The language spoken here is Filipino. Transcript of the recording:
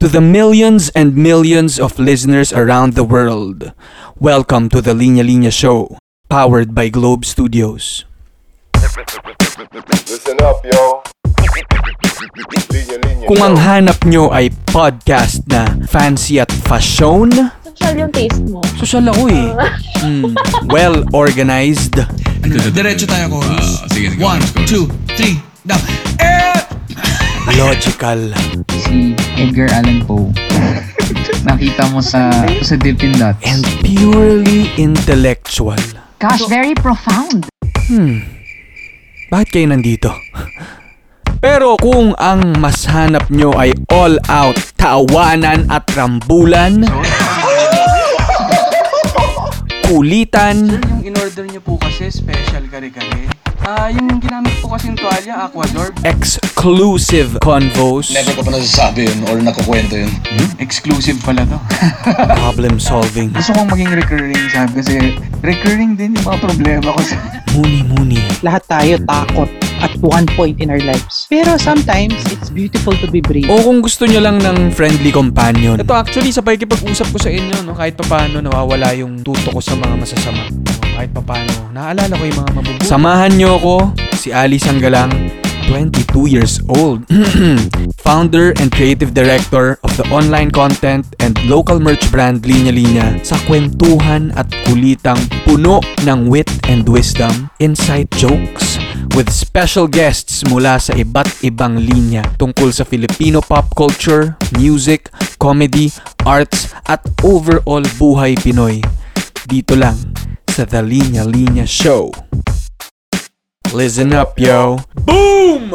To the millions and millions of listeners around the world, welcome to the Linya Linya Show, powered by Globe Studios. Listen up, yo. Linya, linya, Kung ang hanap nyo ay podcast na fancy at fashion, Social yung taste mo. social ako eh. Mm, well organized, Diretso tayo ko. Ah, sige, sige. One, Chorus, chorus. two, three, now. Eh! logical, si Edgar Allan Poe. Nakita mo sa sa Dippin' Dots. and purely intellectual. Gosh, very profound. Hmm. Bakit kayo nandito? Pero kung ang mas hanap nyo ay all-out tawanan at rambulan, kulitan, Yung in-order niyo po kasi special kare-kare. Ah, yung ginamit po kasing tuwalya, Aquadorb, exclusive convos, Never ko pa nasasabi yun or nakukwento yun. exclusive pala to. problem solving, Gusto kong maging recurring sabi kasi recurring din yung mga problema ko sa... muni-muni. lahat tayo takot at one point in our lives. Pero sometimes, it's beautiful to be brave. O kung gusto nyo lang ng friendly companion. Ito actually sa pakikipag-usap ko sa inyo, no, kahit pa paano nawawala yung tuto ko sa mga masasama. Kahit pa paano, naalala ko yung mga mabubuti. Samahan nyo ako, si Ali Sanggalang, 22 years old. Founder and creative director of the online content and local merch brand Linya Linya sa kwentuhan at kulitang puno ng wit and wisdom, insight jokes, with special guests mula sa iba't ibang linya tungkol sa Filipino pop culture, music, comedy, arts, at overall buhay Pinoy. Dito lang sa The Linya Linya Show. Listen up, yo. Boom!